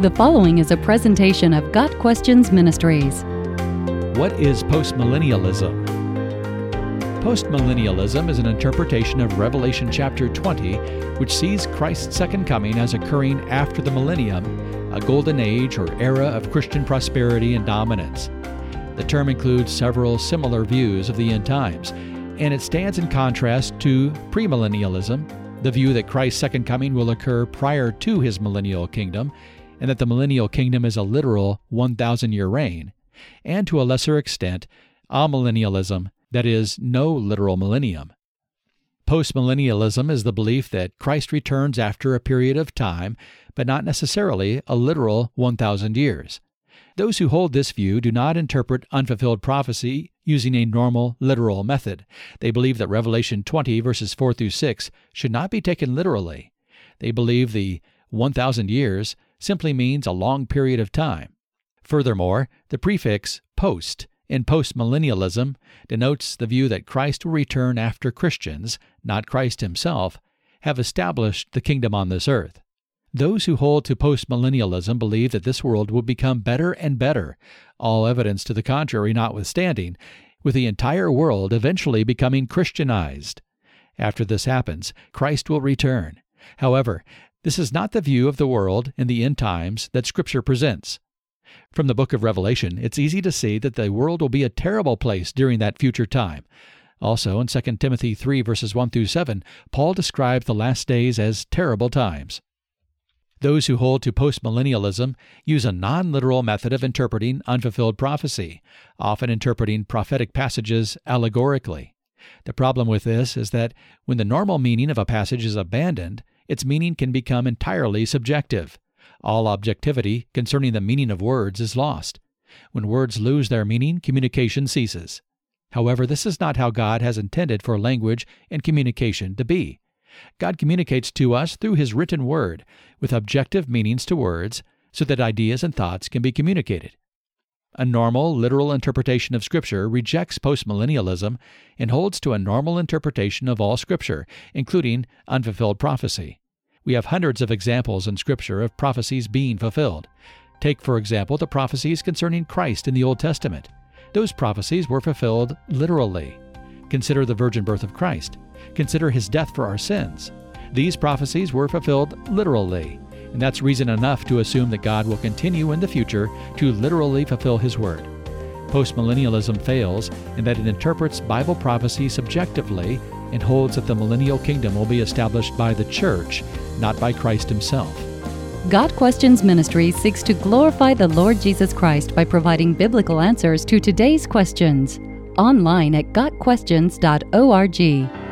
The following is a presentation of Got Questions Ministries. What is postmillennialism? Postmillennialism is an interpretation of Revelation chapter 20, which sees Christ's second coming as occurring after the millennium, a golden age or era of Christian prosperity and dominance. The term includes several similar views of the end times, and it stands in contrast to premillennialism, the view that Christ's second coming will occur prior to his millennial kingdom, and that the millennial kingdom is a literal 1,000 year reign, and to a lesser extent, amillennialism, that is, no literal millennium. Postmillennialism is the belief that Christ returns after a period of time, but not necessarily a literal 1,000 years. Those who hold this view do not interpret unfulfilled prophecy using a normal, literal method. They believe that Revelation 20, verses 4 through 6, should not be taken literally. They believe the 1,000 years simply means a long period of time. Furthermore, the prefix post in postmillennialism denotes the view that Christ will return after Christians, not Christ himself, have established the kingdom on this earth. Those who hold to postmillennialism believe that this world will become better and better, all evidence to the contrary notwithstanding, with the entire world eventually becoming Christianized. After this happens, Christ will return. However, this is not the view of the world in the end times that Scripture presents. From the book of Revelation, it's easy to see that the world will be a terrible place during that future time. Also, in 2 Timothy 3, verses 1 through 7, Paul describes the last days as terrible times. Those who hold to postmillennialism use a non literal method of interpreting unfulfilled prophecy, often interpreting prophetic passages allegorically. The problem with this is that when the normal meaning of a passage is abandoned, its meaning can become entirely subjective. All objectivity concerning the meaning of words is lost. When words lose their meaning, communication ceases. However, this is not how God has intended for language and communication to be. God communicates to us through His written word, with objective meanings to words, so that ideas and thoughts can be communicated. A normal, literal interpretation of Scripture rejects postmillennialism and holds to a normal interpretation of all Scripture, including unfulfilled prophecy. We have hundreds of examples in Scripture of prophecies being fulfilled. Take, for example, the prophecies concerning Christ in the Old Testament. Those prophecies were fulfilled literally. Consider the virgin birth of Christ. Consider his death for our sins. These prophecies were fulfilled literally and that's reason enough to assume that God will continue in the future to literally fulfill His word. Postmillennialism fails in that it interprets Bible prophecy subjectively and holds that the millennial kingdom will be established by the church, not by Christ Himself. Got Questions Ministry seeks to glorify the Lord Jesus Christ by providing biblical answers to today's questions. Online at GotQuestions.org.